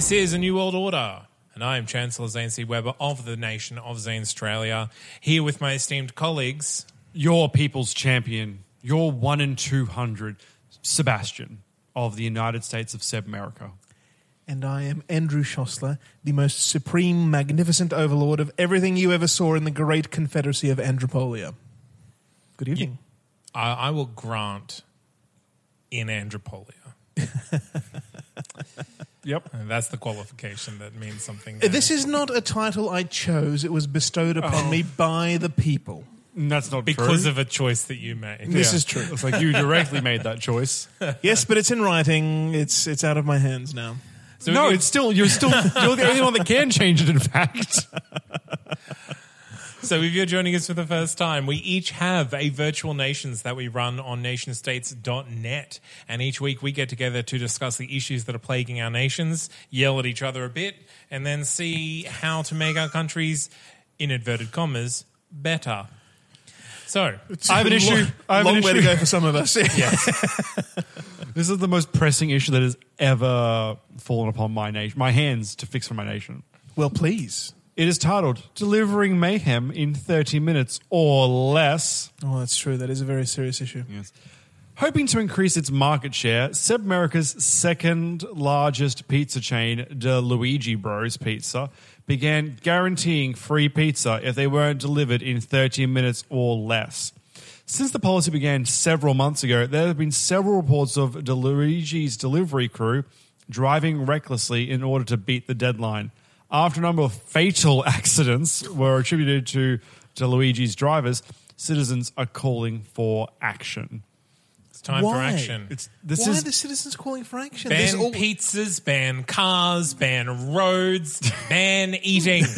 This is a New World Order, and I am Chancellor Zane C. Weber of the nation of Zanstralia, here with my esteemed colleagues. your people's champion, your one in 200, Sebastian of the United States of Sebmerica. And I am Andrew Szosler, the most supreme, magnificent overlord of everything you ever saw in the great confederacy of Andropolia. Good evening. I, I will grant in Andropolia. Yep. And that's the qualification that means something. Uh, This is not a title I chose. It was bestowed upon me by the people. That's not because true. of a choice that you made. This Yeah. is true. It's like you directly made that choice. yes, but it's in writing. It's it's out of my hands now. So no, it's still you're still you're the only one that can change it. In fact, So, if you're joining us for the first time, we each have a virtual nations that we run on nationstates.net. And each week we get together to discuss the issues that are plaguing our nations, yell at each other a bit, and then see how to make our countries, in inverted commas, better. So, I have an issue. Long, I have an long way to go for some of us. this is the most pressing issue that has ever fallen upon my nation, my hands to fix for my nation. well, please. It is titled "Delivering Mayhem in 30 Minutes or Less." Oh, that's true. That is a very serious issue. Yes. Hoping to increase its market share, Sebmerica's second largest pizza chain, De Luigi Bros Pizza, began guaranteeing free pizza if they weren't delivered in 30 minutes or less. Since the policy began several months ago, there have been several reports of De Luigi's delivery crew driving recklessly in order to beat the deadline. After a number of fatal accidents were attributed to De Luigi's drivers, citizens are calling for action. it's time for Why? action. It's this Why is are the citizens calling for action? There's Ban all- pizzas, ban cars, ban roads, ban eating.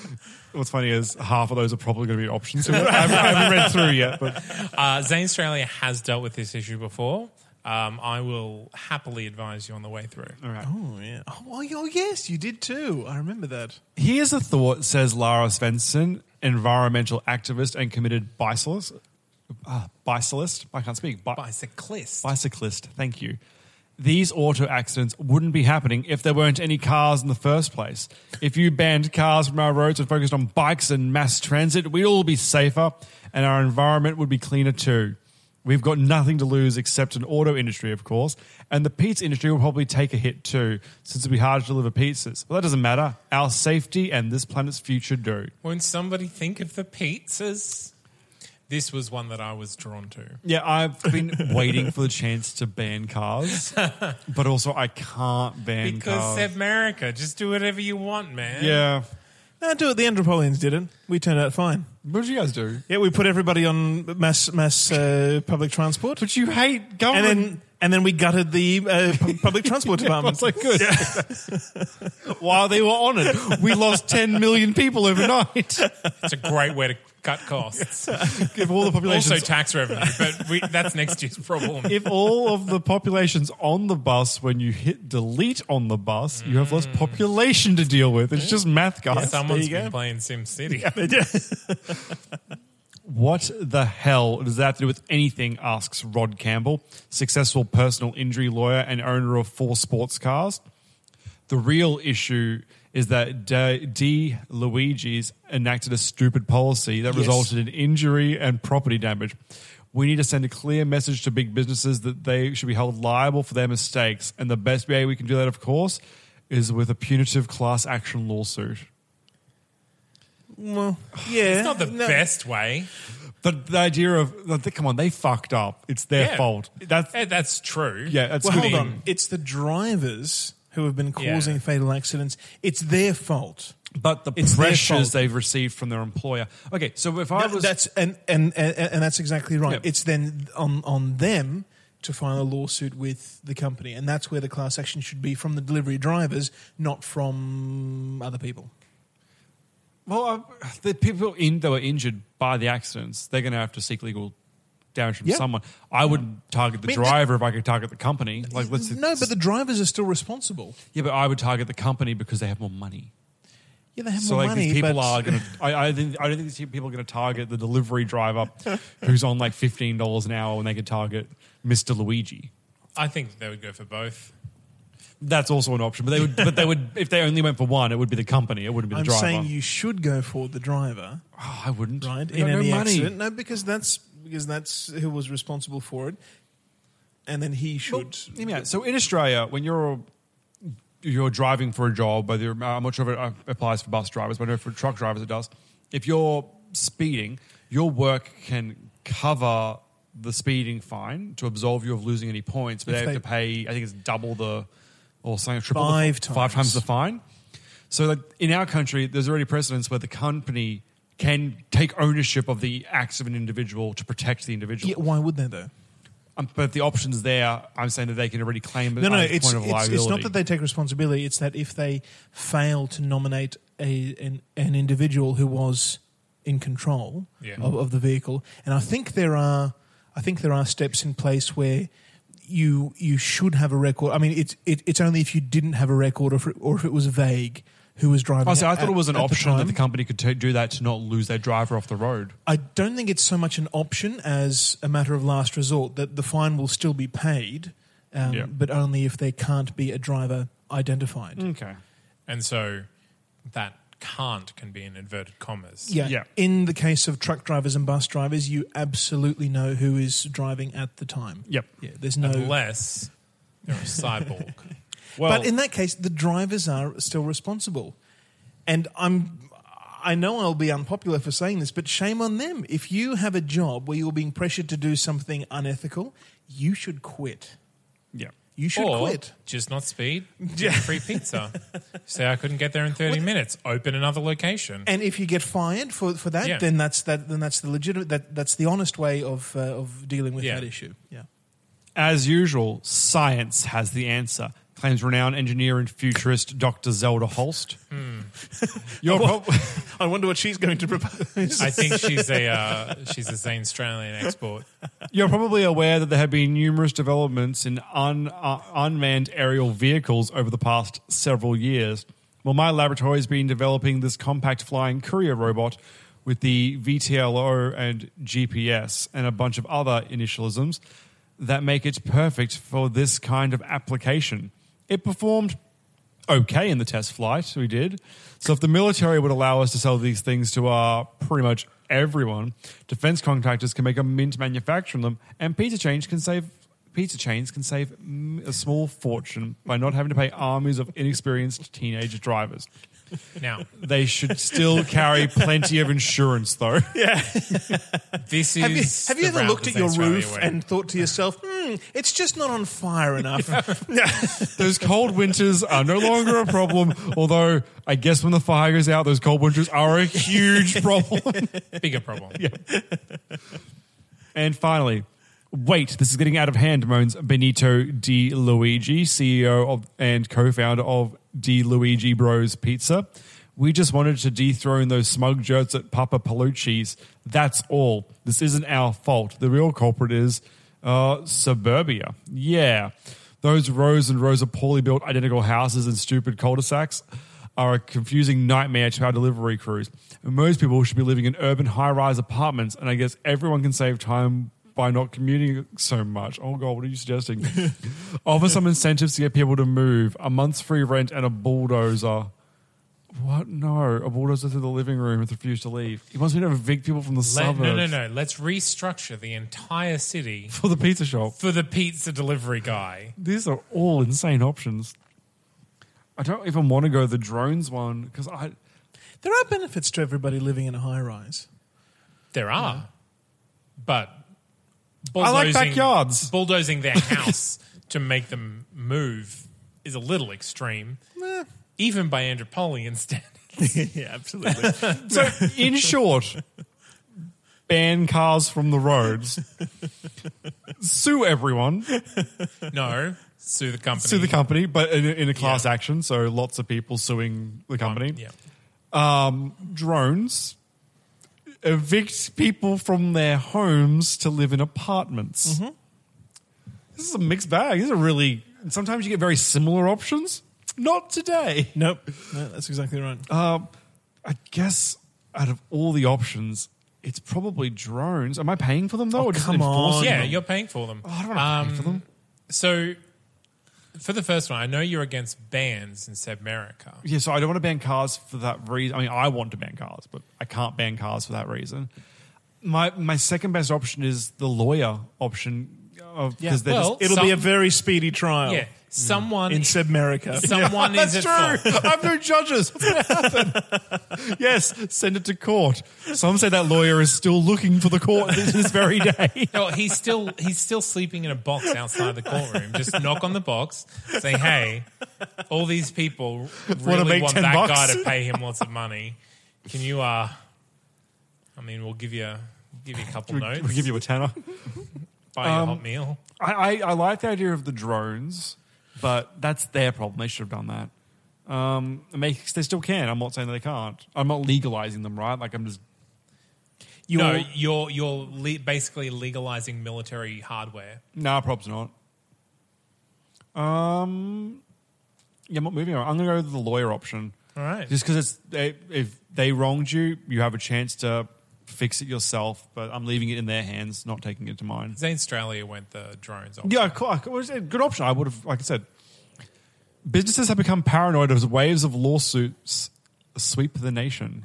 what's funny is half of those are probably going to be options. I haven't, I haven't read through yet, but Uh, Zanstralia has dealt with this issue before. Um, I will happily advise you on the way through. all right. Oh, yeah. Oh, oh, oh, yes, you did too. I remember that. Here's a thought, says Lara Svensson, environmental activist and committed bicyclist. Uh, bicyclist? I can't speak. Bi- Bicyclist. bicyclist. Thank you. These auto accidents wouldn't be happening if there weren't any cars in the first place. If you banned cars from our roads and focused on bikes and mass transit, we'd all be safer and our environment would be cleaner too. We've got nothing to lose except an auto industry, of course, and the pizza industry will probably take a hit too, since it'll be hard to deliver pizzas. But that doesn't matter. Our safety and this planet's future do. Won't somebody think of the pizzas? This was one that I was drawn to. Yeah, I've been waiting for the chance to ban cars, but also I can't ban Because cars. America, just do whatever you want, man. yeah. No, do it. The Andropolians didn't. We turned out fine. What did you guys do? Yeah, we put everybody on mass mass uh, public transport, But you hate and government. then and then we gutted the uh, pu- public transport department. It's like good. While they were on it, we lost 10 million people overnight. It's a great way to cut costs. Give all the populations, also tax revenue, but we, that's next year's problem. if all of the population's on the bus, when you hit delete on the bus, you have less mm. population to deal with. It's just math, guys. Someone's been playing SimCity. What the hell does that have to do with anything? asks Rod Campbell, successful personal injury lawyer and owner of four sports cars. The real issue is that D. D. Luigi's enacted a stupid policy that Yes. resulted in injury and property damage. We need to send a clear message to big businesses that they should be held liable for their mistakes. And the best way we can do that, of course, is with a punitive class action lawsuit. Well, yeah. It's not the no. best way. But the idea of like, come on, they fucked up. It's their Yeah. fault. That's that's true. yeah. That's Well, good. hold on. It's the drivers who have been Yeah. causing fatal accidents. It's their fault. But the It's pressures they've received from their employer. Okay, so if I No, was that's and, and and and that's exactly right. Yeah. It's then on on them to file a lawsuit with the company, and that's where the class action should be from the delivery drivers, not from other people. well, uh, the people in that were injured by the accidents, they're going to have to seek legal damage from Yeah. someone. I wouldn't target the I mean, driver if I could target the company. Like, let's no, but the drivers are still responsible. yeah, but I would target the company because they have more money. Yeah, they have So more like money, these people but are going to. I, I think I don't think these people are going to target the delivery driver who's on like fifteen dollars an hour when they could target Mister Luigi. I think they would go for both. That's also an option, but they would. but they would if they only went for one, it would be the company. It wouldn't be the I'm driver. saying you should go for the driver, oh, I wouldn't. right? In got no any money. accident, no, because that's because that's who was responsible for it, and then he should. me out. So in Australia, when you're you're driving for a job, whether I'm not sure if it uh, applies for bus drivers, but I know for truck drivers it does. If you're speeding, your work can cover the speeding fine to absolve you of losing any points, but If they have to pay. I think it's double the or something triple Five the, five times. times the fine. So like in our country, there's already precedents where the company can take ownership of the acts of an individual to protect the individual. Yeah, why would they though? Um, but the options there, I'm saying that they can already claim No, no, it's, point of it's, it's not that they take responsibility. It's that if they fail to nominate a an, an individual who was in control Yeah. of, of the vehicle, and I think there are, I think there are steps in place where you you should have a record. I mean, it's it, it's only if you didn't have a record, or if it, or if it was vague who was driving. Oh, so I at- thought it was an at the option that the company could ta- do that to not lose their driver off the road. I don't think it's so much an option as a matter of last resort. That the fine will still be paid, um, Yeah. but only if there can't be a driver identified. Okay. And so that can't can be in inverted commas. Yeah. Yeah. In the case of truck drivers and bus drivers, you absolutely know who is driving at the time. Yep. Yeah. There's no. Unless they're a cyborg. Well, but in that case, the drivers are still responsible. And I'm. I know I'll be unpopular for saying this, but shame on them. If you have a job where you're being pressured to do something unethical, you should quit. yeah. You should or quit. just not speed. Get free pizza. Say I couldn't get there in 30 minutes. Open another location. And if you get fired for, for that, Yeah. then that's that. Then that's the legitimate. That that's the honest way of uh, of dealing with Yeah. that issue. Yeah. As usual, science has the answer. Claims renowned engineer and futurist Dr. Zelda Holst. You're prob- I wonder what she's going to propose. I think she's a uh, she's a Zanstralian export. You're probably aware that there have been numerous developments in un, uh, unmanned aerial vehicles over the past several years. Well, my laboratory has been developing this compact flying courier robot with the VTLO and GPS and a bunch of other initialisms that make it perfect for this kind of application. It performed okay in the test flight we did. So if the military would allow us to sell these things to uh, pretty much everyone, defense contractors can make a mint manufacturing them, and pizza chains can save pizza chains can save a small fortune by not having to pay armies of inexperienced teenage drivers. Now, They should still carry plenty of insurance, though. this is have you, have you the ever route looked the at your Australia roof way. and thought to yourself, "Hmm, it's just not on fire enough"? Those cold winters are no longer a problem, although I guess when the fire goes out, those cold winters are a huge problem. bigger problem? Yeah. And finally, wait, this is getting out of hand, moans Benito Di Luigi, CEO of, and co founder of Di Luigi Bros Pizza. We just wanted to dethrone those smug jerks at Papa Palucci's. That's all. This isn't our fault. The real culprit is uh, suburbia. Yeah. Those rows and rows of poorly built identical houses and stupid cul-de-sacs are a confusing nightmare to our delivery crews. Most people should be living in urban high-rise apartments, and I guess everyone can save time by not commuting so much. Oh god, what are you suggesting? Offer some incentives to get people to move. A month's free rent and a bulldozer. What? No, a bulldozer through the living room and refuse to leave. He wants me to evict people from the Let, suburbs no, no, no. Let's restructure the entire city for the pizza shop. for the pizza delivery guy. These are all insane options. I don't even want to go the drones one because I. There are benefits to everybody living in a high rise. There are, but I like backyards. Bulldozing their house to make them move is a little extreme, even by Andropolian standards. yeah, absolutely. So, in short, ban cars from the roads, sue everyone, No, sue the company. sue the company, but in a, in a class action. So, lots of people suing the company. Yeah. Um, drones evict people from their homes to live in apartments. This is a mixed bag. These are really. Sometimes you get very similar options. Not today. nope. No, that's exactly right. Um, I guess out of all the options, it's probably drones. Am I paying for them though? Oh, or come on. Yeah, them? you're paying for them. Oh, I don't want to pay for them. So, for the first one, I know you're against bans in Sebmerica. Yeah, so I don't want to ban cars for that reason. I mean, I want to ban cars, but I can't ban cars for that reason. My my second best option is the lawyer option because they're well, It'll some- be a very speedy trial Yeah, someone in Sebmerica. someone is That's at true. fault. I have no judges. What's going to happen? yes, send it to court. Some say that lawyer is still looking for the court this very day. No, he's still he's still sleeping in a box outside the courtroom. Just knock on the box, say, "Hey, all these people really make want 10 that bucks?" guy to pay him lots of money. Can you? uh I mean, we'll give you give you a couple notes. We'll give you a tenner. buy you a um, hot meal. I, I, I like the idea of the drones, but that's their problem. They should have done that. Um, it makes, they still can. I'm not saying that they can't. I'm not legalizing them, right? Like I'm just You're, no, you're you're le- basically legalizing military hardware. nah, probs not. Um, yeah, I'm not moving on. I'm gonna go with the lawyer option. All right. Just because it's they, if they wronged you, you have a chance to fix it yourself. But I'm leaving it in their hands, not taking it to mine. Zanstralia went the drones. Option. Yeah, cool. It was a good option. I would have, like I said, businesses have become paranoid as waves of lawsuits sweep the nation.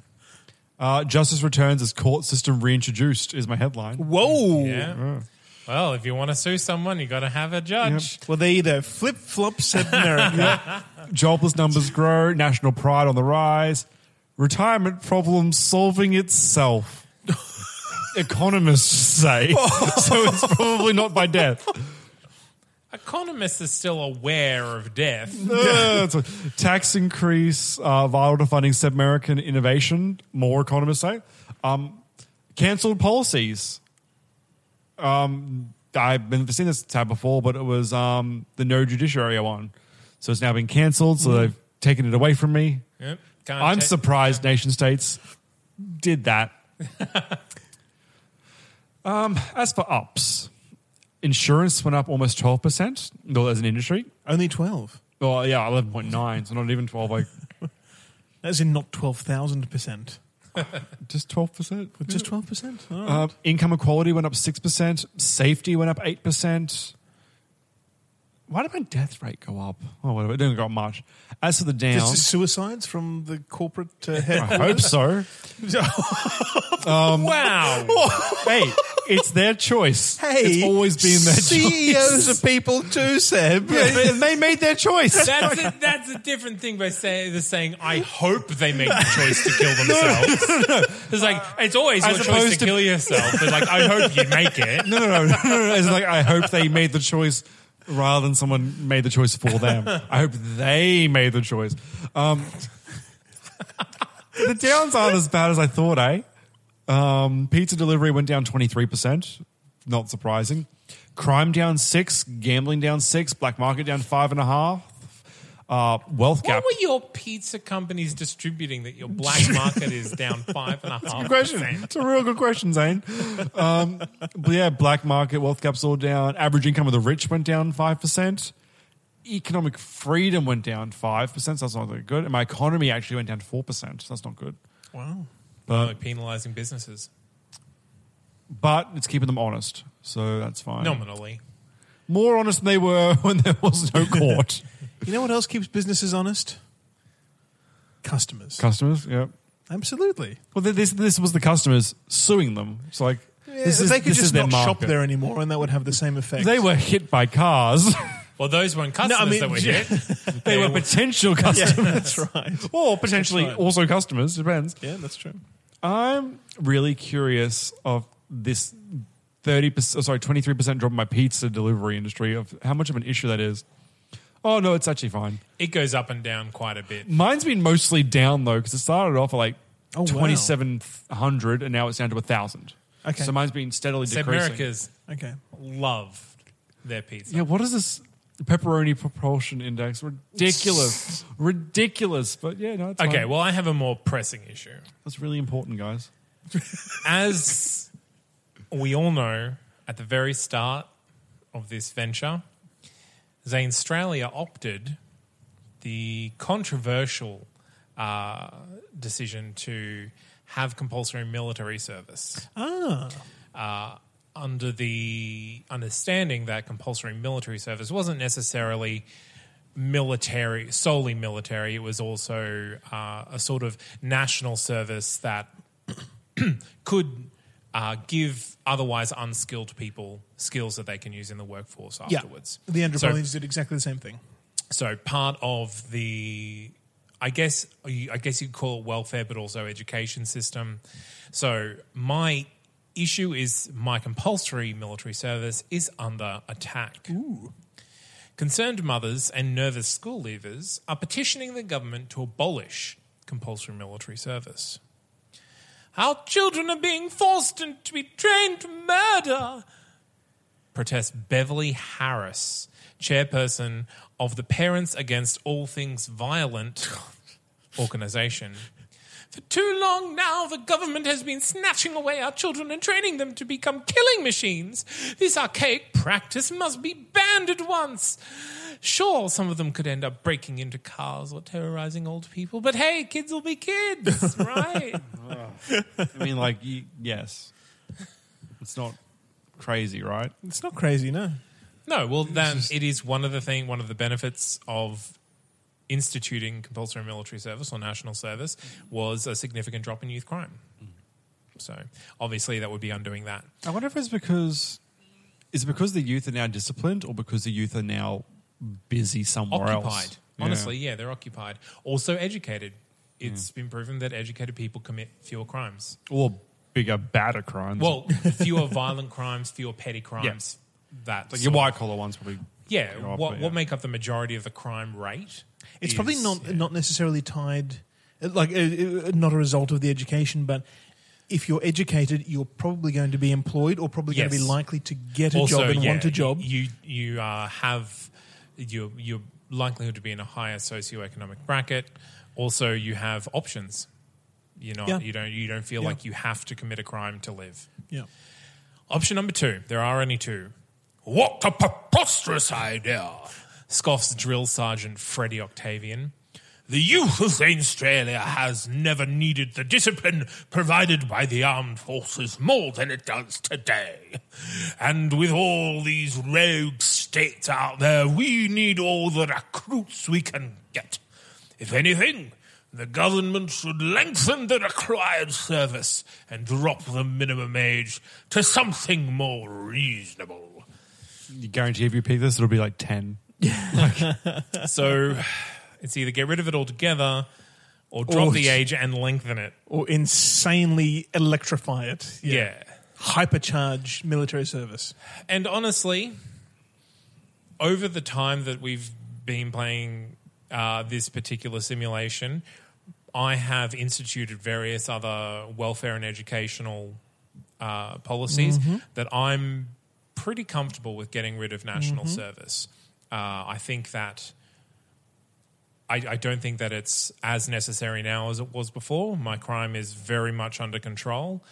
uh, justice returns as court system reintroduced is my headline. whoa. Yeah. Well, if you want to sue someone, you got to have a judge. Well, they either flip flop Sebmerica. Jobless numbers grow, national pride on the rise, retirement problem solving itself. Economists say. so it's probably not by death. Economists are still aware of death. It's a tax increase, uh, vital to funding Sebmerican innovation, more economists say. Um, cancelled policies. Um, I've been seen this tab before, but it was um, the no judiciary one. So it's now been cancelled, so they've taken it away from me. Yep. Can't I'm ta- surprised nation states did that. um, as for ups, insurance went up almost 12%, well, as an industry. Only 12. Well, yeah, eleven point nine, so not even twelve. Like As in not 12,000%. just twelve percent. Just 12%? All right. Uh, income equality went up six percent. Safety went up eight percent. Why did my death rate go up? Oh, whatever. It didn't go up much. As for the down, Just suicides from the corporate uh, I hope so. wow. hey, it's their choice. Hey, it's always been their CEOs choice. are people too, Seb. Yeah, they made their choice. That's a, that's a different thing by saying, the saying, I hope they make the choice to kill themselves. It's like, it's always As your choice to, to- kill yourself. But like, I hope you make it. No, no, no, no, no, no. It's like I hope they made the choice rather than someone made the choice for them. I hope they made the choice. Um, the downs aren't as bad as I thought, eh? Um, pizza delivery went down 23%. Not surprising. Crime down six, gambling down six, black market down five and a half. Uh, wealth What gap. were your pizza companies distributing that your black market is down five and a half Good question. percent? It's a real good question, Zane. Um, but yeah, black market, wealth gap's all down. Average income of the rich went down 5%. Economic freedom went down 5%, so that's not very good. And my economy actually went down 4%, so that's not good. Wow. Like penalizing businesses But it's keeping them honest, so that's fine. nominally. More honest than they were when there was no court. You know what else keeps businesses honest? Customers. customers, yeah. Absolutely. Well, this this was the customers suing them. It's like, this is, they could this is just their not shop market. there anymore, and that would have the same effect. They were hit by cars. Well, those weren't customers I mean- that were hit. They were potential customers. that's right. Or potentially That's right. also customers, depends. Yeah, that's true. I'm really curious of this 30%, oh, sorry, 23% drop in my pizza delivery industry, of how much of an issue that is. Oh, no, it's actually fine. It goes up and down quite a bit. Mine's been mostly down, though, because it started off at like Oh, wow. 2,700 and now it's down to a 1,000. Okay. So mine's been steadily So decreasing. America's Okay. love their pizza. Yeah, what is this pepperoni propulsion index? Ridiculous. Ridiculous. But yeah, no, it's Okay, fine. well, I have a more pressing issue. That's really important, guys. As we all know, at the very start of this venture, Zanstralia opted the controversial uh, decision to have compulsory military service. Ah. uh, under the understanding that compulsory military service wasn't necessarily military, solely military. It was also uh, a sort of national service that could uh, give otherwise unskilled people skills that they can use in the workforce Yeah. afterwards. The So- Andropolians did exactly the same thing. so part of the i guess i guess you'd call it welfare but also education system so my issue is my compulsory military service is under attack concerned mothers and nervous school leavers are petitioning the government to abolish compulsory military service our children are being forced to be trained to murder protests Beverly Harris, chairperson of the Parents Against All Things Violent organization. For too long now, the government has been snatching away our children and training them to become killing machines. This archaic practice must be banned at once. Sure, some of them could end up breaking into cars or terrorizing old people, but hey, kids will be kids, right? I mean, like, y- yes. It's not crazy, right? It's not crazy, no. No, well, then it is one of the thing, one of the benefits of instituting compulsory military service or national service was a significant drop in youth crime. So obviously, that would be undoing that. I wonder if it's because is it because the youth are now disciplined or because the youth are now busy somewhere Occupied, else? honestly, yeah. they're occupied. Also educated. It's been proven that educated people commit fewer crimes. Or bigger, badder crimes. Well, fewer violent crimes, fewer petty crimes. That like your white collar ones probably. Yeah, up, what but what yeah. make up the majority of the crime rate? It's probably not yeah. not necessarily tied, like uh, not a result of the education, but if you're educated, you're probably going to be employed or probably going to be likely to get a job and yeah, want a job. You you uh, have your your likelihood to be in a higher socioeconomic bracket. Also, you have options. You know, Yeah. you don't you don't feel Yeah. like you have to commit a crime to live. yeah. Option number two. There are only two. What a preposterous idea! Scoffs drill sergeant Freddie Octavian. The youth of Australia has never needed the discipline provided by the armed forces more than it does today. And with all these rogue states out there, we need all the recruits we can get. If anything, the government should lengthen the required service and drop the minimum age to something more reasonable. You guarantee if you pick this, it'll be like ten. So it's either get rid of it altogether or drop Or- the age and lengthen it. Or insanely electrify it. Yeah. Hypercharge military service. And honestly, over the time that we've been playing uh, this particular simulation, I have instituted various other welfare and educational uh, policies that I'm pretty comfortable with getting rid of national service. Uh, I think that. I, I don't think that it's as necessary now as it was before. My crime is very much under control,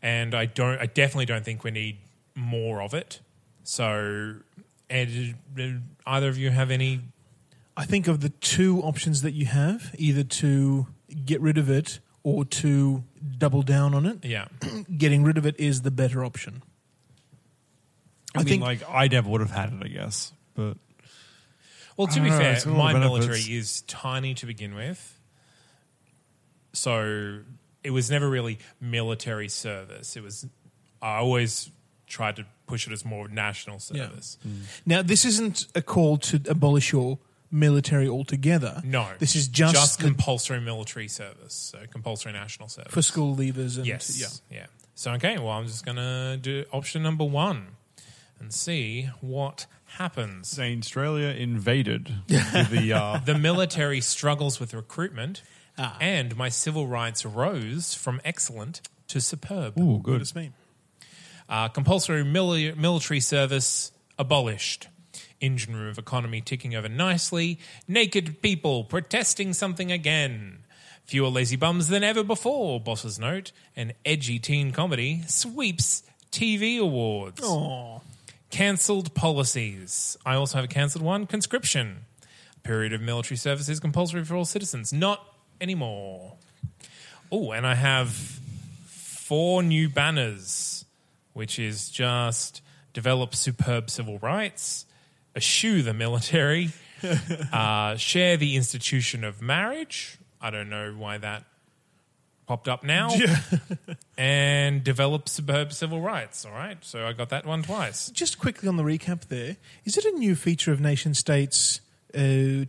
and I don't. I definitely don't think we need more of it. So, Ed, either of you have any? I think of the two options that you have, either to get rid of it or to double down on it. Yeah, Getting rid of it is the better option. I, I mean, think- like I never would have had it, I guess. But Well, to be know, fair, it's my lot military is tiny to begin with. So it was never really military service. It was, I always tried to push it as more of a national service. Mm. Now, this isn't a call to abolish your military altogether. No, This is just, the- compulsory military service, so compulsory national service for school leavers. And, Yes. Yeah. So okay, well, I'm just gonna do option number one and see what happens. Zanstralia invaded with the uh, The military struggles with recruitment, Ah. and my civil rights rose from excellent to superb. ooh What good. does it mean? Uh, compulsory mili- military service abolished. Engine room of economy ticking over nicely. Naked people protesting something again. Fewer lazy bums than ever before, bosses note. An edgy teen comedy sweeps TV awards. Cancelled policies. I also have a cancelled one conscription. Period of military service is compulsory for all citizens. Not anymore. Oh, and I have four new banners, which is just develop superb civil rights, eschew the military, uh, share the institution of marriage. I don't know why that popped up now. and develop superb civil rights. All right. So I got that one twice. just quickly on the recap there. Is it a new feature of nation states uh,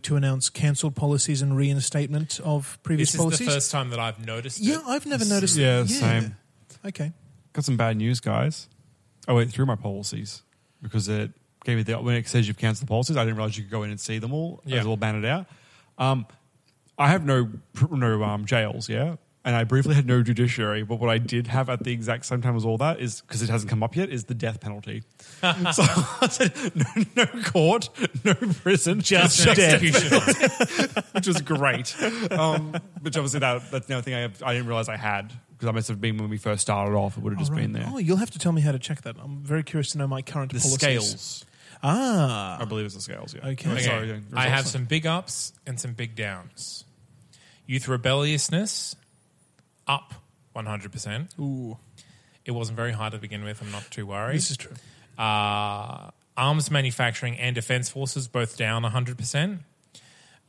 to announce cancelled policies and reinstatement of previous This is policies? the first time that I've noticed yeah, it. I've never noticed. Yeah, it. same. Okay. Got some bad news, guys. I went through my policies because it gave me the when it says you've cancelled the policies. I didn't realize you could go in and see them all. Yeah. It was all banned out. Um, I have no no um, jails, yeah, and I briefly had no judiciary. But what I did have at the exact same time as all that is because it hasn't come up yet is the death penalty. so I said no, no court, no prison, Just death death. which was great. Um, which obviously that, that's the only thing I, have, I didn't realize I had because I must have been when we first started off. It would have just been there. Oh, you'll have to tell me how to check that. I'm very curious to know my current the policies. scales, Ah, I believe it's the scales. Yeah. Okay. Okay. Sorry, I have some big ups and some big downs. Youth rebelliousness, up 100%. ooh, It wasn't very high to begin with. I'm not too worried. this is true. Uh, arms manufacturing and defense forces both down 100%.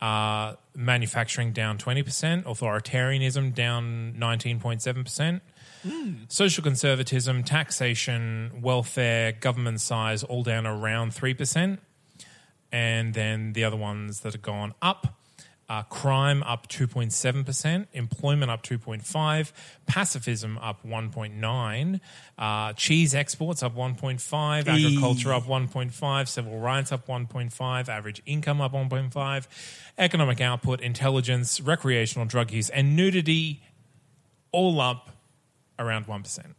Uh, manufacturing down 20%. Authoritarianism down 19.7%. Social conservatism, taxation, welfare, government size all down around 3%. And then the other ones that have gone up. Uh, crime up 2.7%, employment up 2.5, pacifism up 1.9, uh, cheese exports up 1.5, agriculture up 1.5, civil rights up 1.5, average income up 1.5, economic output, intelligence, recreational drug use, and nudity all up around 1%.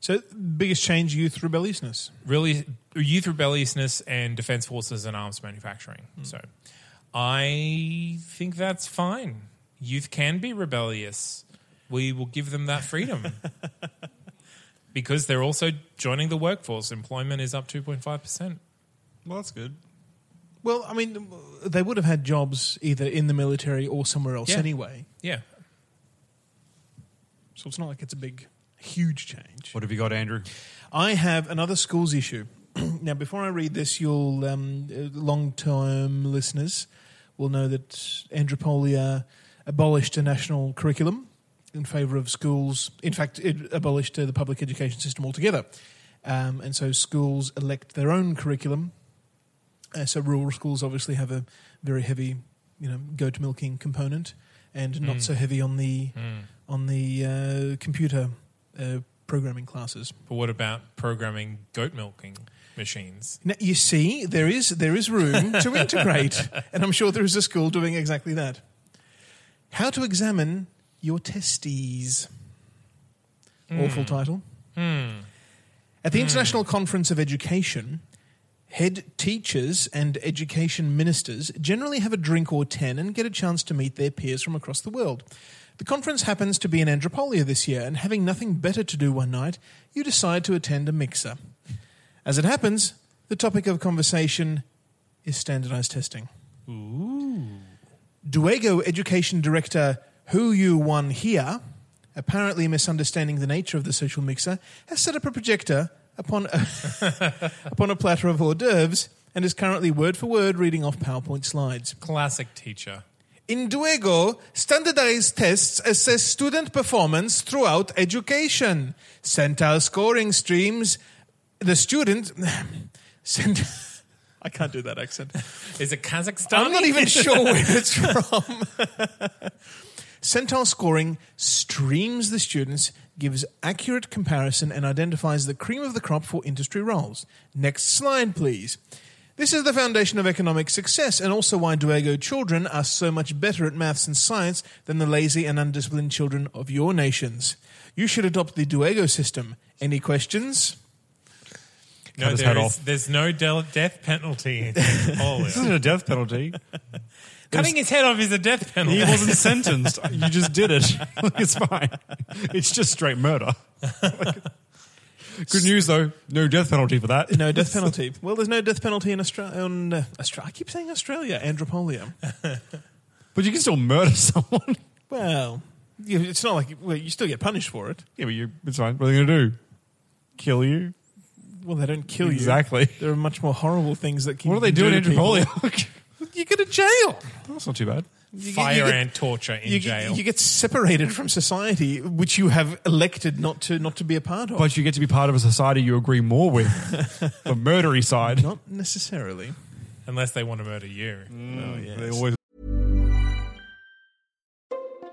So, biggest change: youth rebelliousness. really youth rebelliousness and defense forces and arms manufacturing. So I think that's fine. Youth can be rebellious. We will give them that freedom. because they're also joining the workforce. Employment is up 2.5%. Well, that's good. Well, I mean, they would have had jobs either in the military or somewhere else Yeah. anyway. Yeah. So it's not like it's a big, huge change. What have you got, Andrew? I have another schools issue. now, before I read this, you'll um, uh, long-term listeners will know that Andropolia abolished a national curriculum in favour of schools. In fact, it abolished uh, the public education system altogether, um, and so schools elect their own curriculum. Uh, so rural schools obviously have a very heavy, you know, goat milking component, and not so heavy on the on the uh, computer uh, programming classes. But what about programming goat milking machines? Now, you see, there is there is room to integrate, and I'm sure there is a school doing exactly that. How to examine your testes. Hmm. Awful title. Hmm. At the International Conference of Education, head teachers and education ministers generally have a drink or ten and get a chance to meet their peers from across the world. The conference happens to be in Andropolia this year, and having nothing better to do one night, you decide to attend a mixer. As it happens, the topic of conversation is standardized testing. Ooh. Duego Education Director Who You Won Here, apparently misunderstanding the nature of the social mixer, has set up a projector upon a, upon a platter of hors d'oeuvres and is currently word for word reading off PowerPoint slides. Classic teacher. In Duego, standardized tests assess student performance throughout education. Centile scoring streams the student sent. I can't do that accent. Is it Kazakhstan? I'm not even sure where it's from. Centile scoring streams the students, gives accurate comparison, and identifies the cream of the crop for industry roles. Next slide, please. This is the foundation of economic success, and also why Duego children are so much better at maths and science than the lazy and undisciplined children of your nations. You should adopt the Duego system. Any questions? No, Cut his head is, off. there's no del- death penalty. This isn't a death penalty. Cutting his head off is a death penalty. He wasn't sentenced. You just did it. it's fine. It's just straight murder. Good news though, no death penalty for that. No death penalty. Well, there's no death penalty in Australia. On, uh, Austra- I keep saying Australia. Andropolia. But you can still murder someone. Well, you, it's not like well, you still get punished for it. Yeah, but you, it's fine. What are they going to do? Kill you? Well, they don't kill you. Exactly. There are much more horrible things that can. What are they doing in to people. Andropolia? You go to jail. That's not too bad. You get- Fire you get- and torture in you, jail. Get, you get separated from society, which you have elected not to not to be a part of. But you get to be part of a society you agree more with. the murdery side. not necessarily. Unless they want to murder you. Oh, mm, yes. They always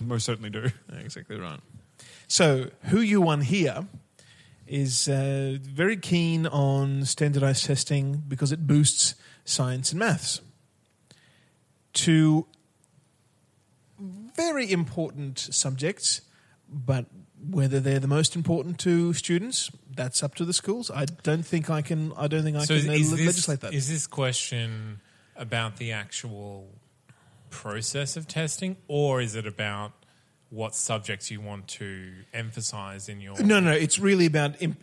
Most certainly do. Exactly right. So, who you won here is uh, very keen on standardized testing because it boosts science and maths. Two very important subjects, but whether they're the most important to students, that's up to the schools. I don't think I can. I don't think I So can is, uh, this, legislate that. is this question about the actual process of testing, or is it about what subjects you want to emphasize in your? No, no, it's really about imp-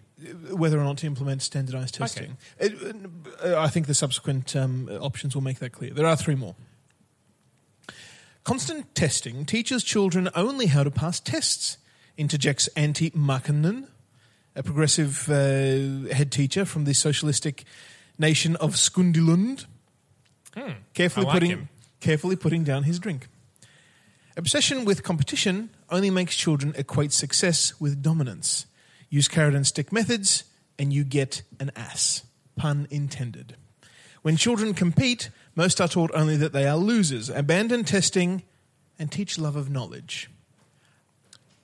whether or not to implement standardized testing. It, uh, I think the subsequent um, options will make that clear. There are three more. Constant testing teaches children only how to pass tests, interjects Antti Makinen, a progressive uh, head teacher from the socialistic nation of Skundilund, carefully Hmm. I like putting him. Carefully putting down his drink. Obsession with competition only makes children equate success with dominance. Use carrot and stick methods, and you get an ass. Pun intended. When children compete, most are taught only that they are losers. Abandon testing and teach love of knowledge.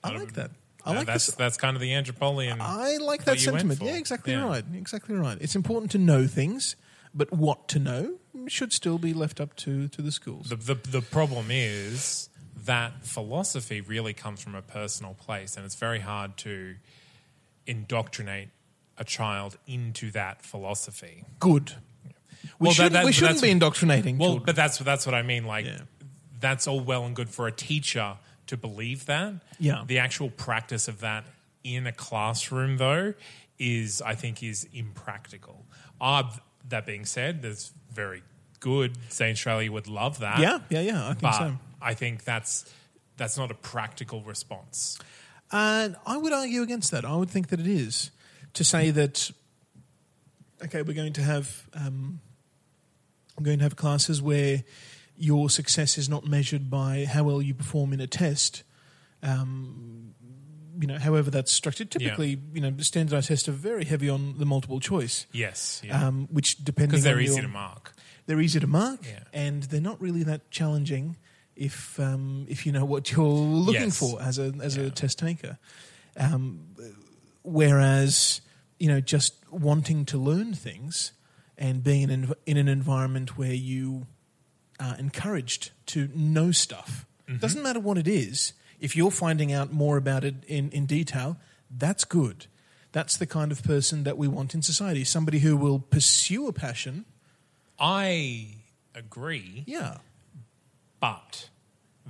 I like that. I like that's this. that's kind of the Andropolian. I like that sentiment. Yeah, exactly Yeah. right. Exactly right. It's important to know things, but what to know should still be left up to, to the schools. The, the the problem is that philosophy really comes from a personal place, and it's very hard to indoctrinate a child into that philosophy. Good. We, Well, that- shouldn't, that- we shouldn't be indoctrinating Well, children. but that's that's what I mean. Like Yeah. that's all well and good for a teacher to believe that. Yeah. The actual practice of that in a classroom, though, is I think is impractical. Uh, that being said, there's very good. Zanstralia would love that. yeah, yeah, yeah. I think but so. I think that's that's not a practical response. And I would argue against that. I would think that it is to say that. Okay, we're going to have um, we're going to have classes where your success is not measured by how well you perform in a test. Um, you know, however that's structured. Typically, you know, standardized tests are very heavy on the multiple choice, Yes, yeah. um, which depending because they're easy your- to mark. they're easy to mark, Yeah. and they're not really that challenging if um, if you know what you're looking Yes. for as a as Yeah. a test taker. Um, whereas you know just wanting to learn things and being in, an- in an environment where you are encouraged to know stuff Mm-hmm. doesn't matter what it is. If you're finding out more about it in, in detail, that's good. That's the kind of person that we want in society. Somebody who will pursue a passion. I agree. Yeah. but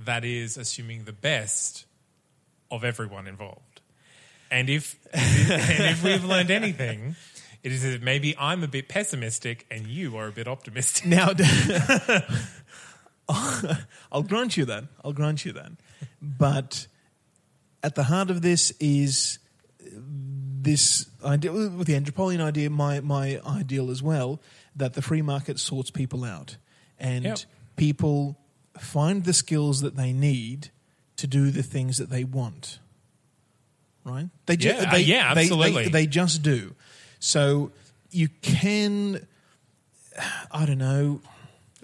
that is assuming the best of everyone involved. And if and if we've learned anything, it is that maybe I'm a bit pessimistic and you are a bit optimistic. Now, I'll grant you that. I'll grant you that. But at the heart of this is this idea, with the Andropolian idea, my, my ideal as well, that the free market sorts people out. And Yep. people find the skills that they need to do the things that they want. Right? They ju- Yeah, uh, they, yeah, they- absolutely. They, they just do. So you can, I don't know,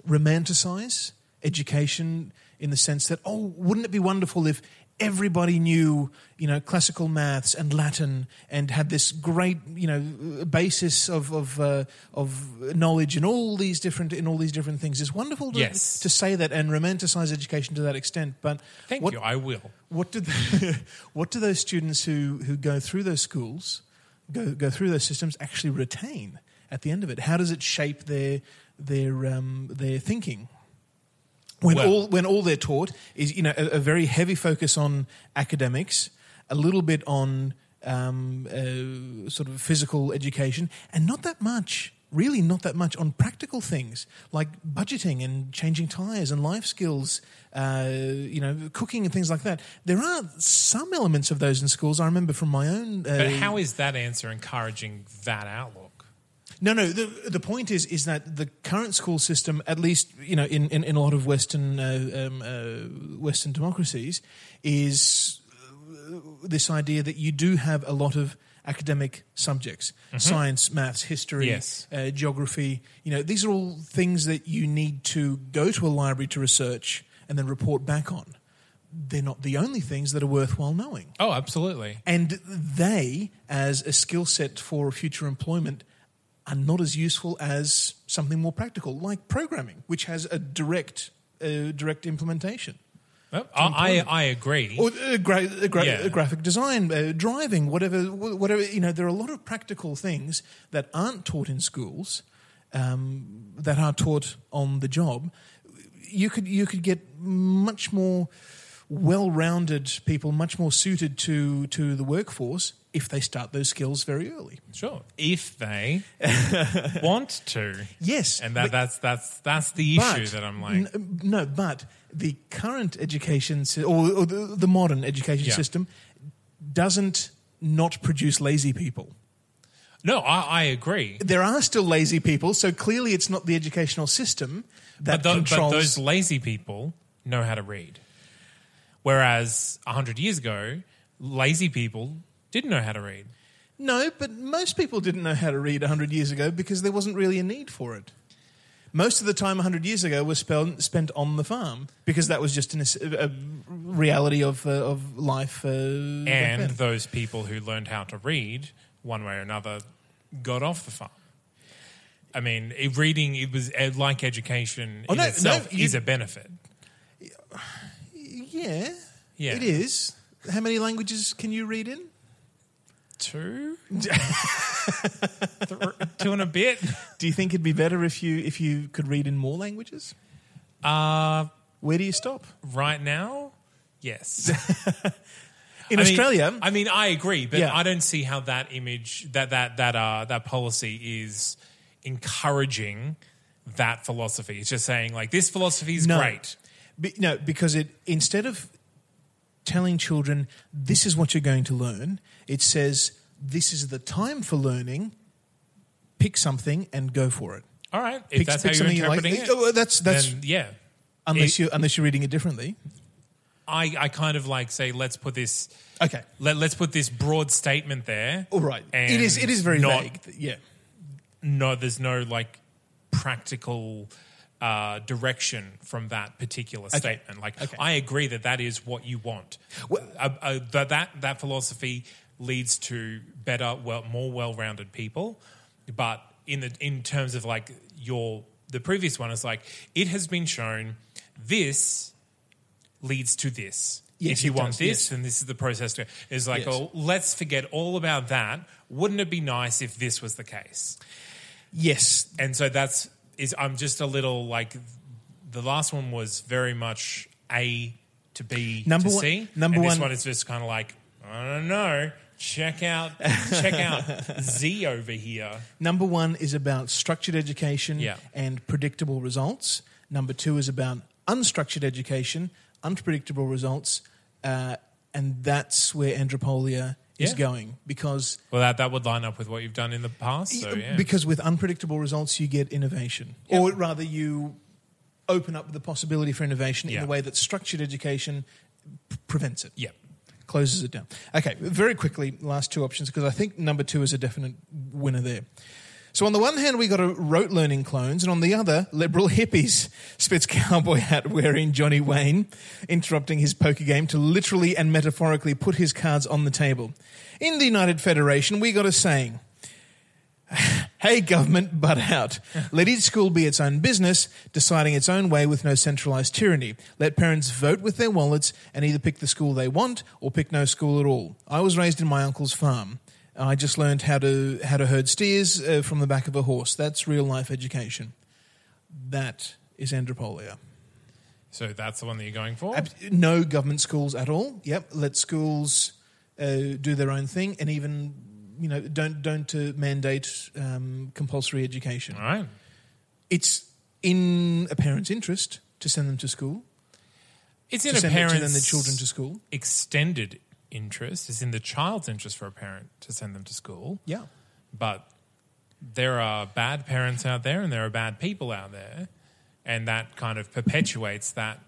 romanticize education in the sense that, oh, wouldn't it be wonderful if everybody knew, you know, classical maths and Latin and had this great, you know, basis of of uh, of knowledge in all these different in all these different things. It's wonderful to, Yes. to say that and romanticize education to that extent. But Thank what, you. I will. what do the, what do those students who who go through those schools, go go through those systems actually retain at the end of it? How does it shape their their um, their thinking? When Well- all when all they're taught is you know a, a very heavy focus on academics, a little bit on um, uh, sort of physical education, and not that much. Really, not that much on practical things like budgeting and changing tires and life skills, uh, you know, cooking and things like that. There are some elements of those in schools. I remember from my own. Uh, But how is that answer encouraging that outlook? No, no. The the point is is that the current school system, at least you know, in, in, in a lot of Western uh, um, uh, Western democracies, is uh, this idea that you do have a lot of academic subjects: science, maths, history, Yes. uh, geography. You know, these are all things that you need to go to a library to research and then report back on. They're not the only things that are worthwhile knowing. Oh, absolutely. And they, as a skill set for future employment, are not as useful as something more practical, like programming, which has a direct, uh, direct implementation. I, I I agree. Or uh, gra- uh, gra- Yeah. uh, graphic design, uh, driving, whatever, whatever. You know, there are a lot of practical things that aren't taught in schools um, that are taught on the job. You could you could get much more well-rounded people, much more suited to to the workforce if they start those skills very early. Sure, if they want to. Yes, and that, but- that's that's that's the issue But- that I'm like. N- no, but the current education or, or the, the modern education Yeah. system doesn't not produce lazy people. no, I, I agree. There are still lazy people, so clearly it's not the educational system that But, but controls. those lazy people know how to read, whereas hundred years ago, lazy people didn't know how to read. no, but most people didn't know how to read 100 years ago because there wasn't really a need for it. Most of the time 100 years ago was spent, spent on the farm because that was just an, a reality of, uh, of life. Uh, And those people who learned how to read, one way or another, got off the farm. I mean, reading it was uh, like education Oh, in no, no, itself you- is a benefit. Yeah, Yeah. it is. How many languages can you read in? Two, Th- two and a bit. Do you think it'd be better if you if you could read in more languages? Uh, Where do you stop? right now, yes. In I mean- Australia, I mean, I agree, but Yeah. I don't see how that image, that that that uh, that policy is encouraging that philosophy. It's just saying like this philosophy is No. great. Be, no, because it instead of telling children this is what you're going to learn, it says this is the time for learning. Pick something and go for it. All right, if Pick, that's pick how you're something you like. interpreting oh, it, Oh, that's that's yeah. unless it- you unless you're reading it differently. I, I kind of like say let's put this Okay. let, let's put this broad statement there. All right. It is it is very not, vague. Yeah. No, there's no like practical uh, direction from that particular statement. Like Okay. I agree that that is what you want. Well- uh, uh, that that that philosophy leads to better, well, more well-rounded people. But in the in terms of like your the previous one is like it has been shown this leads to this. Yes, if you want does, this, yes. then this is the process to. It's like, Yes. oh, let's forget all about that. Wouldn't it be nice if this was the case? Yes. And so that's is I'm just a little like the last one was very much A to B Number to one- C. number and this one- one is just kind of like I don't know. Check out, check out Z over here. Number one is about structured education Yeah. and predictable results. Number two is about unstructured education, unpredictable results, uh, and that's where Andropolia is Yeah. going because Well, that, that would line up with what you've done in the past. So, yeah. because with unpredictable results you get innovation, or rather you open up the possibility for innovation Yeah. in a way that structured education p- prevents it. yeah. closes it down. Okay, very quickly, last two options because I think number two is a definite winner there. So on the one hand, we got a rote learning clones, and on the other, liberal hippies. Spits cowboy hat wearing Johnny Wayne, interrupting his poker game to literally and metaphorically put his cards on the table. In the United Federation, we got a saying. Hey, government, butt out. Let each school be its own business, deciding its own way with no centralized tyranny. Let parents vote with their wallets and either pick the school they want or pick no school at all. I was raised in my uncle's farm. I just learned how to how to herd steers uh, from the back of a horse. That's real life education. That is Andropolia. So that's the one that you're going for? Ab- No government schools at all. Yep, let schools uh, do their own thing, and even you know don't don't uh, mandate um, compulsory education. All right. It's in a parent's interest to send them to school. It's To in a send, to parent's send their children to school. extended interest. It's in the child's interest for a parent to send them to school. Yeah. But there are bad parents out there and there are bad people out there. And that kind of perpetuates that.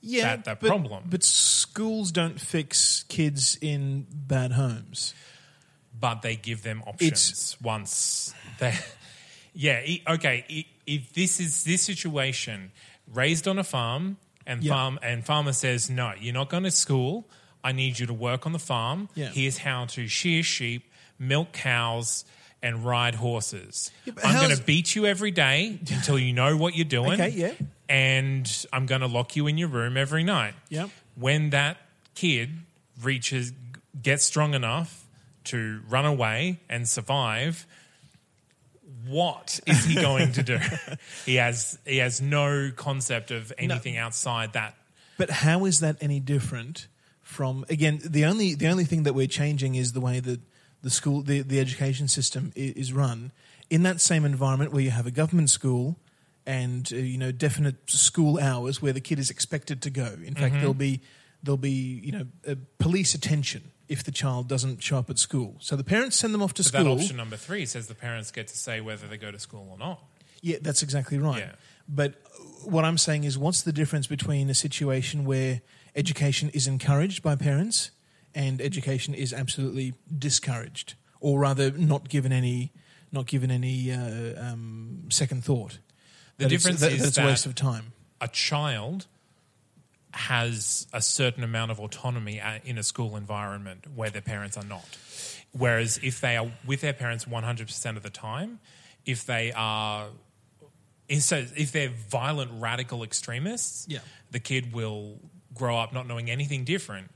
Yeah, That- that but, problem. But schools don't fix kids in bad homes. But they give them options once they. Yeah, okay. If this is this situation, raised on a farm, and Yeah. farm and farmer says, "No, you're not going to school. I need you to work on the farm. Yeah. Here's how to shear sheep, milk cows, and ride horses. Yeah, I'm going to beat you every day until you know what you're doing. Okay, yeah. And I'm going to lock you in your room every night. Yep. When that kid reaches, gets strong enough to run away and survive, what is he going to do? he has he has no concept of anything outside that. But how is that any different from again the only the only thing that we're changing is the way that the school the, the education system is run in that same environment where you have a government school and uh, you know definite school hours where the kid is expected to go. In fact, there'll be there'll be you know uh, police attention if the child doesn't show up at school. So the parents send them off to But school. that option number three says the parents get to say whether they go to school or not. Yeah, that's exactly right. Yeah. But what I'm saying is, what's the difference between a situation where education is encouraged by parents and education is absolutely discouraged, or rather, not given any, not given any uh, um, second thought? The That it's- difference that, is that it's a waste of time. a child has a certain amount of autonomy in a school environment where their parents are not. Whereas if they are with their parents 100% of the time, if they are if so if they're violent radical extremists, Yeah. the kid will grow up not knowing anything different.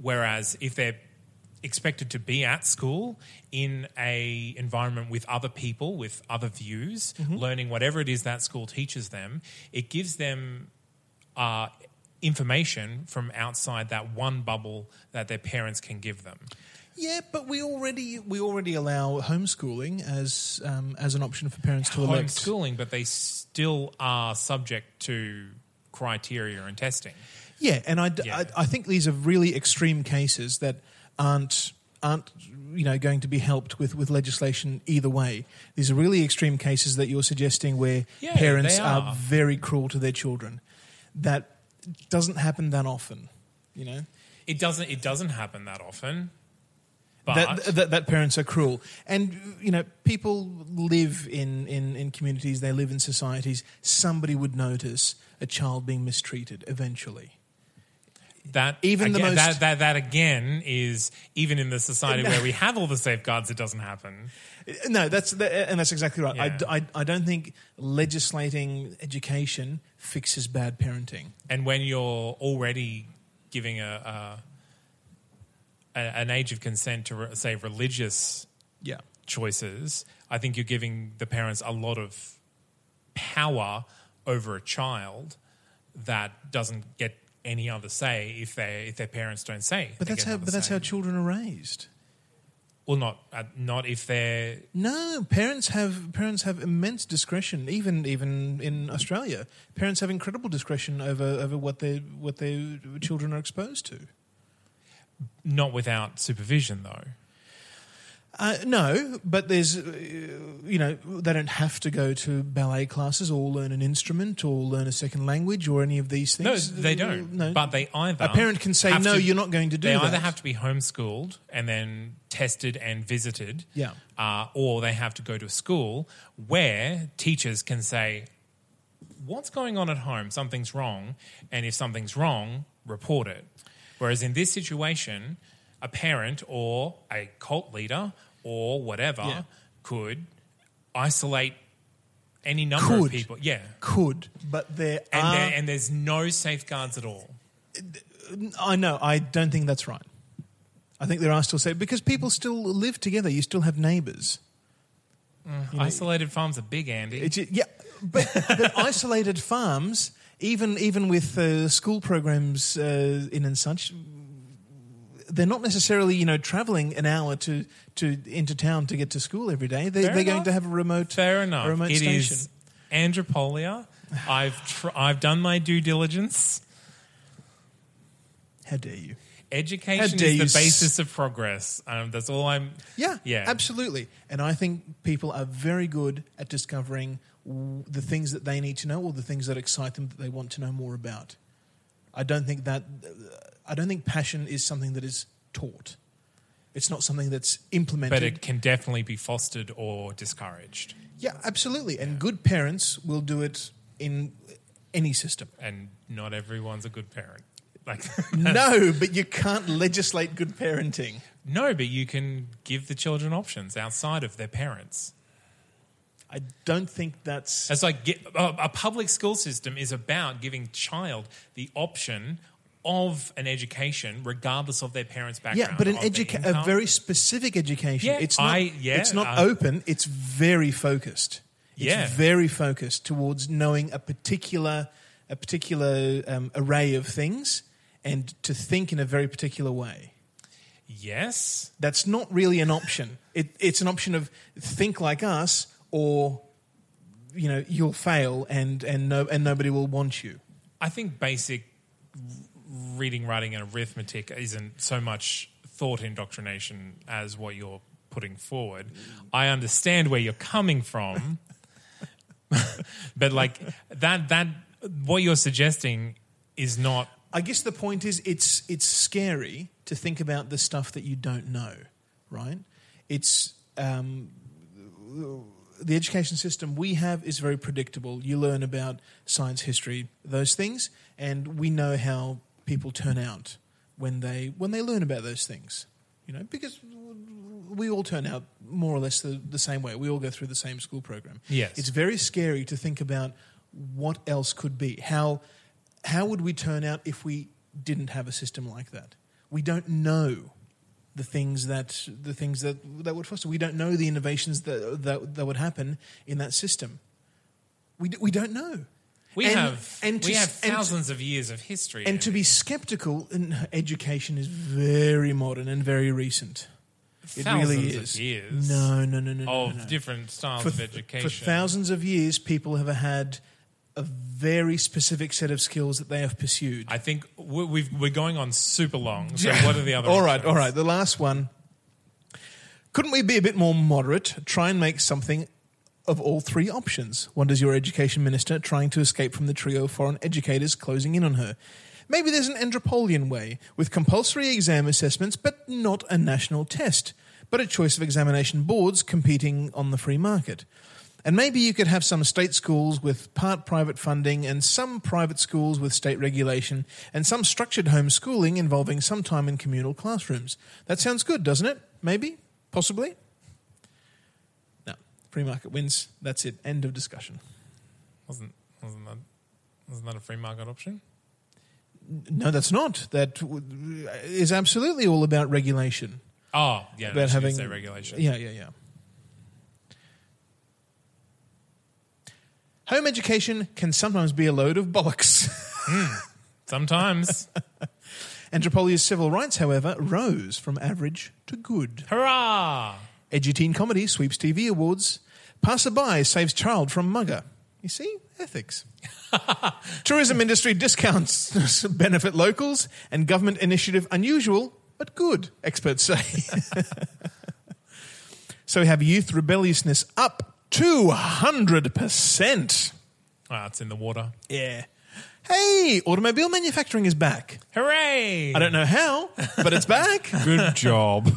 Whereas if they're expected to be at school in a environment with other people with other views, learning whatever it is that school teaches them, it gives them uh, information from outside that one bubble that their parents can give them. Yeah, but we already we already allow homeschooling as um, as an option for parents to elect. Homeschooling, but they still are subject to criteria and testing. Yeah, and I, Yeah. I, I think these are really extreme cases that aren't aren't you know going to be helped with, with legislation either way. These are really extreme cases that you're suggesting where Yeah, parents are. are. very cruel to their children. That doesn't happen that often, you know. It doesn't. It doesn't happen that often. But That, that that parents are cruel, and you know people live in, in, in communities. They live in societies. Somebody would notice a child being mistreated eventually. That even the again, most- that, that that again is even in the society where we have all the safeguards, it doesn't happen. No, that's that, and that's exactly right. Yeah. I, I, I don't think legislating education fixes bad parenting. And when you're already giving a, a, a an age of consent to say religious Yeah, choices, I think you're giving the parents a lot of power over a child that doesn't get any other say if they if their parents don't say. But that's how. But that's say. how children are raised. Well, not uh, not if they're No, parents have parents have immense discretion. Even even in Australia, parents have incredible discretion over over what their what their children are exposed to. not without supervision, though. Uh, no, but there's, uh, you know, they don't have to go to ballet classes or learn an instrument or learn a second language or any of these things. No, they don't. No, But they either a parent can say no. to- you're not going to do They that. either have to be homeschooled and then tested and visited, Yeah. uh, or they have to go to a school where teachers can say, "What's going on at home? Something's wrong," and if something's wrong, report it. Whereas in this situation, a parent or a cult leader or whatever Yeah. could isolate any number Could. of people. Yeah. could, but there And, are. there, and there's no safeguards at all. I know. I don't think that's right. I think there are still safe because people still live together. You still have neighbours. Isolated farms are big, Andy. It's, yeah, but, but isolated farms, even even with uh, school programs uh, in and such, they're not necessarily you know traveling an hour to to into town to get to school every day. They, they're going to have a remote Fair a enough. remote It station. is Andropolia. I've tr- I've done my due diligence. How dare you? Education is the s- basis of progress. Um, that's all I'm. Yeah, Yeah. absolutely. And I think people are very good at discovering w- the things that they need to know or the things that excite them that they want to know more about. I don't think that I don't think passion is something that is taught. It's not something that's implemented. But it can definitely be fostered or discouraged, yeah, absolutely. And good parents will do it in any system. and not everyone's a good parent. Like no, but you can't legislate good parenting. no, but you can give the children options outside of their parents. I don't think that's It's like get, a, a public school system is about giving child the option of an education, regardless of their parents' background. Yeah, but an educa- a very specific education. Yeah, it's not. I- yeah, it's not uh, open. It's very focused. It's Yeah. very focused towards knowing a particular a particular um, array of things and to think in a very particular way. yes, That's not really an option. It, it's an option of think like us, or you know you'll fail and and no and nobody will want you. I think basic reading, writing, and arithmetic isn't so much thought indoctrination as what you're putting forward. I understand where you're coming from, but like that that what you're suggesting is not I guess the point is it's it's scary to think about the stuff that you don't know, right? It's um, the education system we have is very predictable. You learn about science, history, those things, and we know how people turn out when they when they learn about those things. You know, because we all turn out more or less the, the same way. We all go through the same school program. Yes. it's very scary to think about what else could be. How how would we turn out if we didn't have a system like that? We don't know the things that the things that that would foster. We don't know the innovations that that, that would happen in that system. We d- we don't know. we And- have and to we have s- and thousands of years of history And to be skeptical education is very modern and very recent. It thousands really of is. years No, no, no, no, no, of no, no. different styles For, of education. for thousands of years, people have had a very specific set of skills that they have pursued. I think we- we've, we're going on super long. So what are the other? all right, all right. The last one. Couldn't we be a bit more moderate? Try and make something of all three options. Wonders your education minister trying to escape from the trio of foreign educators closing in on her. Maybe there's an Andropolian way, with compulsory exam assessments, but not a national test, but a choice of examination boards competing on the free market. And maybe you could have some state schools with part private funding and some private schools with state regulation and some structured homeschooling involving some time in communal classrooms. That sounds good, doesn't it? Maybe? Possibly? No. Free market wins. That's it. End of discussion. Wasn't wasn't that wasn't that a free market option? No, that's not. That is absolutely all about regulation. Oh, yeah, about having say regulation. Yeah, yeah, yeah. Home education can sometimes be a load of bollocks. Hmm, sometimes. Andropolia's civil rights, however, rose from average to good. Hurrah! Edgy teen comedy sweeps TV awards. Passerby saves child from mugger. You see, ethics. Tourism industry discounts benefit locals, and government initiative unusual but good, experts say. so we have youth rebelliousness up 200%. Ah, it's in the water. Yeah. Hey, automobile manufacturing is back. Hooray! I don't know how, but it's back. Good job.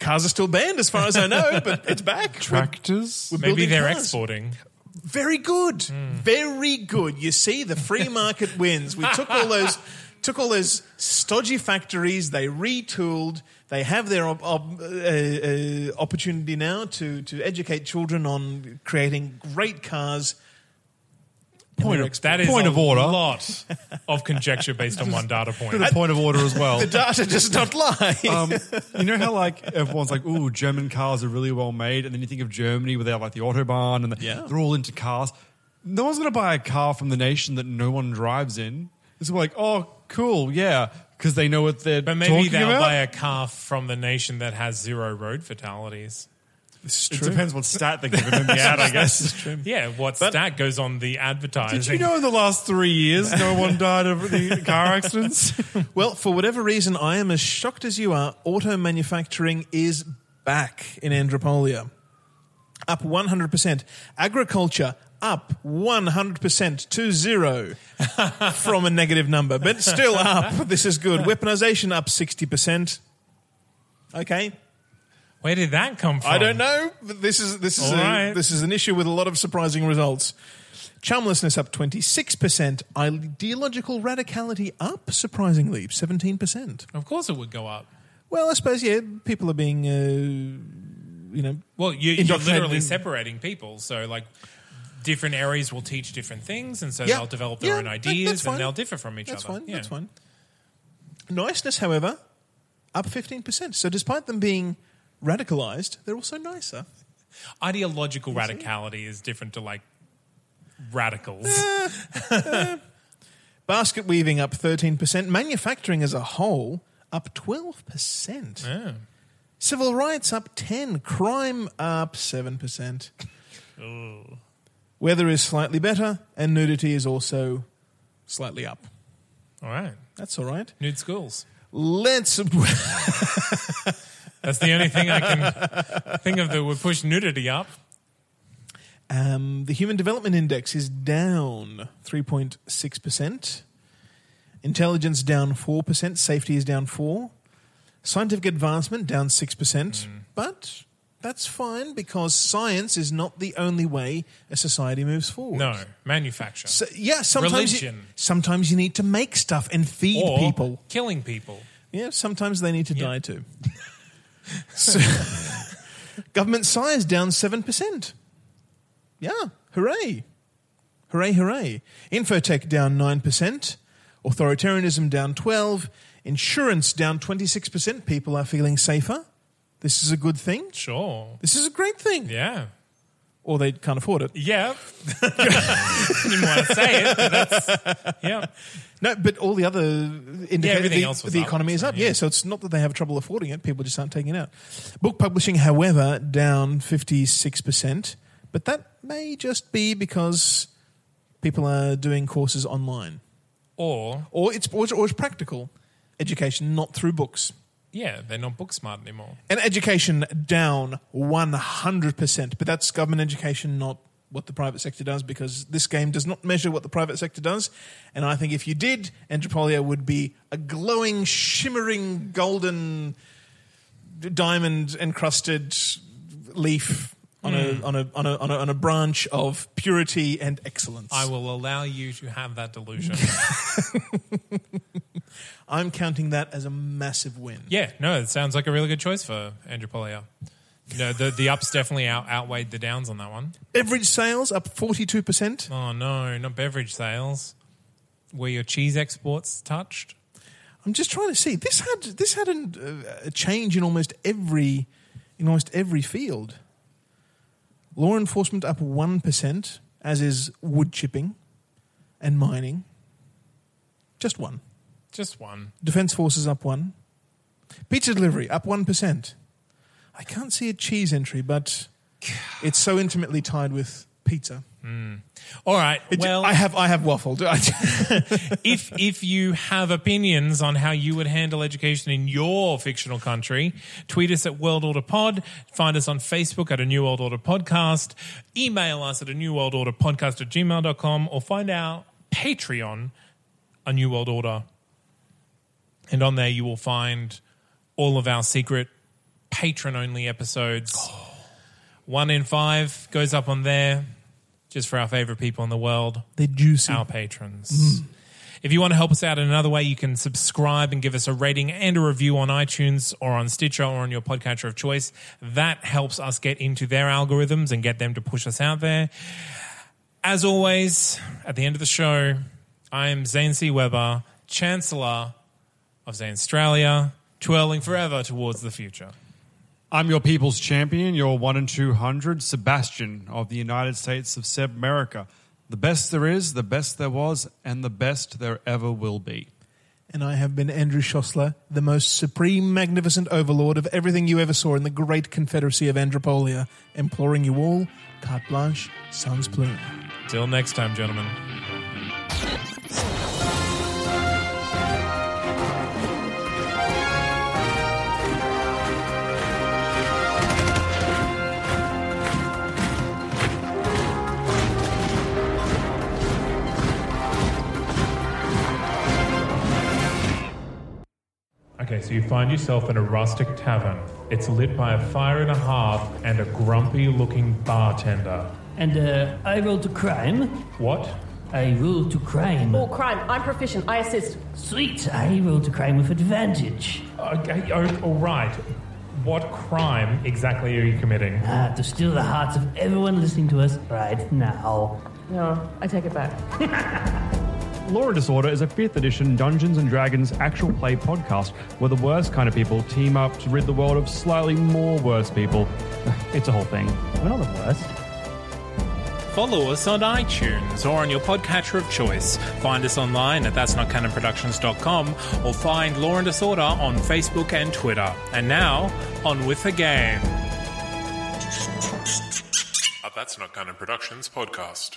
Cars are still banned as far as I know, but it's back. Tractors. We're Maybe building they're cars. exporting. Very good. Very good. You see, the free market wins. We took all those took all those stodgy factories, they retooled, they have their op- op- uh, uh, opportunity now to, to educate children on creating great cars. Point Point of, they're That is point a of order. lot of conjecture based on one data point. Bit point of order as well. The data does not lie. um, you know how like everyone's like, "Ooh, German cars are really well made," and then you think of Germany where they have like the autobahn and the, Yeah. they're all into cars. No one's going to buy a car from the nation that no one drives in. It's like, oh, cool, yeah, because they know what they're But maybe talking they'll about. buy a car from the nation that has zero road fatalities. it depends what stat they're giving them out, I guess. Yeah, what stat goes on the advertising? Did you know in the last three years no one died of the car accidents? Well, for whatever reason, I am as shocked as you are. Auto manufacturing is back in Andropolia. Up 100%. Agriculture up 100% to zero from a negative number, but still up. This is good. Weaponization up 60%. Okay. Where did that come from? I don't know. But this is this is a, right. this is an issue with a lot of surprising results. Charmlessness up 26%. Ideological radicality up surprisingly 17%. Of course it would go up. Well, I suppose yeah, people are being, uh, you know, Well, you, you're literally in- separating people. So, like, different areas will teach different things, and so Yeah. they'll develop their Yeah, own ideas, fine. and they'll differ from each that's other. fine. Yeah. That's fine. Niceness, however, up fifteen percent. So, despite them being radicalized, they're also nicer. Ideological radicality is different to like radicals. Eh, eh. Basket weaving up thirteen percent. Manufacturing as a whole up twelve percent. Yeah. Civil rights up ten. Crime up seven percent. Weather is slightly better, and nudity is also slightly up. All right. That's all right. Nude schools. Let's. That's the only thing I can think of that would push nudity up. Um, the Human Development Index is down 3.6%. Intelligence down 4%. Safety is down 4 Scientific advancement down 6%. But that's fine because science is not the only way a society moves forward. No, manufacture. So, yeah, sometimes you, Religion. sometimes you need to make stuff and feed or people. killing people. Yeah, sometimes they need to die too. so, government size down 7%. Yeah, hooray. Hooray, hooray. Infotech down 9%. Authoritarianism down 12 Insurance down 26%. People are feeling safer. This is a good thing. Sure. This is a great thing. Yeah. Or they can't afford it. Yeah. Didn't want to say it, but that's yeah. No, but all the other indicators, everything the, else was the up, economy is so, up. yeah. Yeah. so it's not that they have trouble affording it; people just aren't taking it out. Book publishing, however, down fifty six percent, but that may just be because people are doing courses online, Or or it's or it's, or it's practical education, not through books. yeah, they're not book smart anymore. And education down one hundred percent, but that's government education, not what the private sector does, because this game does not measure what the private sector does. And I think if you did, Andropolia would be a glowing, shimmering, golden, diamond encrusted leaf on, a, on, a, on, a, on a on a branch of purity and excellence. I will allow you to have that delusion. I'm counting that as a massive win. yeah, no, it sounds like a really good choice for Andropolia. No, the the ups definitely out, outweighed the downs on that one. Beverage sales up forty two percent. Oh no, not beverage sales. Were your cheese exports touched? I'm just trying to see. This had this had an, uh, a change in almost every in almost every field. Law enforcement up one percent, as is wood chipping and mining. Just one. Just one. Defense Forces up one. Pizza delivery up 1%. I can't see a cheese entry, but it's so intimately tied with pizza. Hmm. All right. It- well, I have I have waffled. if if you have opinions on how you would handle education in your fictional country, tweet us at World Order Pod. Find us on Facebook at a New World Order Podcast. Email us at a New World Order Podcast at gmail.com or find our Patreon, a New World Order. And on there you will find all of our secret patron only episodes. Oh. One in five goes up on there just for our favorite people in the world They're juicy. our patrons. Mm. If you want to help us out in another way, you can subscribe and give us a rating and a review on iTunes or on Stitcher or on your podcatcher of choice. That helps us get into their algorithms and get them to push us out there. As always, at the end of the show, I am Zane C. Weber, Chancellor of Zanstralia, twirling forever towards the future. I'm your people's champion, your 1 in 200, Sebastian of the United States of Sebmerica. The best there is, the best there was, and the best there ever will be. and I have been Andrew Szosler, the most supreme, magnificent overlord of everything you ever saw in the great confederacy of Andropolia, imploring you all, carte blanche, sans plume. Till next time, gentlemen. You find yourself in a rustic tavern. It's lit by a fire and a hearth and a grumpy looking bartender. And uh, I roll to crime. What? I roll to crime. Oh, crime. I'm proficient. I assist. Sweet, I roll to crime with advantage. Okay, oh, all right. What crime exactly are you committing? Ah, to steal the hearts of everyone listening to us right now. No, I take it back. Law and Disorder is a 5th edition Dungeons and Dragons actual play podcast where the worst kind of people team up to rid the world of slightly more worse people. It's a whole thing. We're not the worst. Follow us on iTunes or on your podcatcher of choice. Find us online at that's not canonproductions.com or find Law and Disorder on Facebook and Twitter. And now, on with the game. A That's Not Canon Productions podcast.